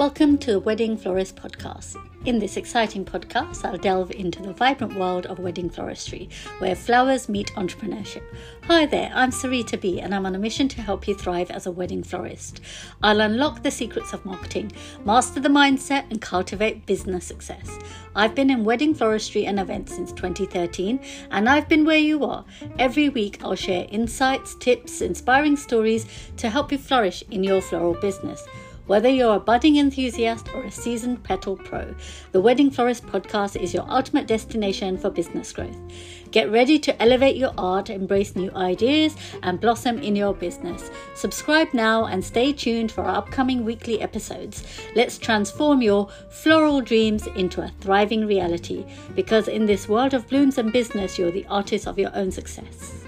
Welcome to the Wedding Florist Podcast. In this exciting podcast, I'll delve into the vibrant world of wedding floristry, where flowers meet entrepreneurship. Hi there, I'm Sarita B, and I'm on a mission to help you thrive as a wedding florist. I'll unlock the secrets of marketing, master the mindset, and cultivate business success. I've been in wedding floristry and events since 2013, and I've been where you are. Every week, I'll share insights, tips, inspiring stories to help you flourish in your floral business. Whether you're a budding enthusiast or a seasoned petal pro, the Wedding Florist podcast is your ultimate destination for business growth. Get ready to elevate your art, embrace new ideas, and blossom in your business. Subscribe now and stay tuned for our upcoming weekly episodes. Let's transform your floral dreams into a thriving reality because in this world of blooms and business, you're the artist of your own success.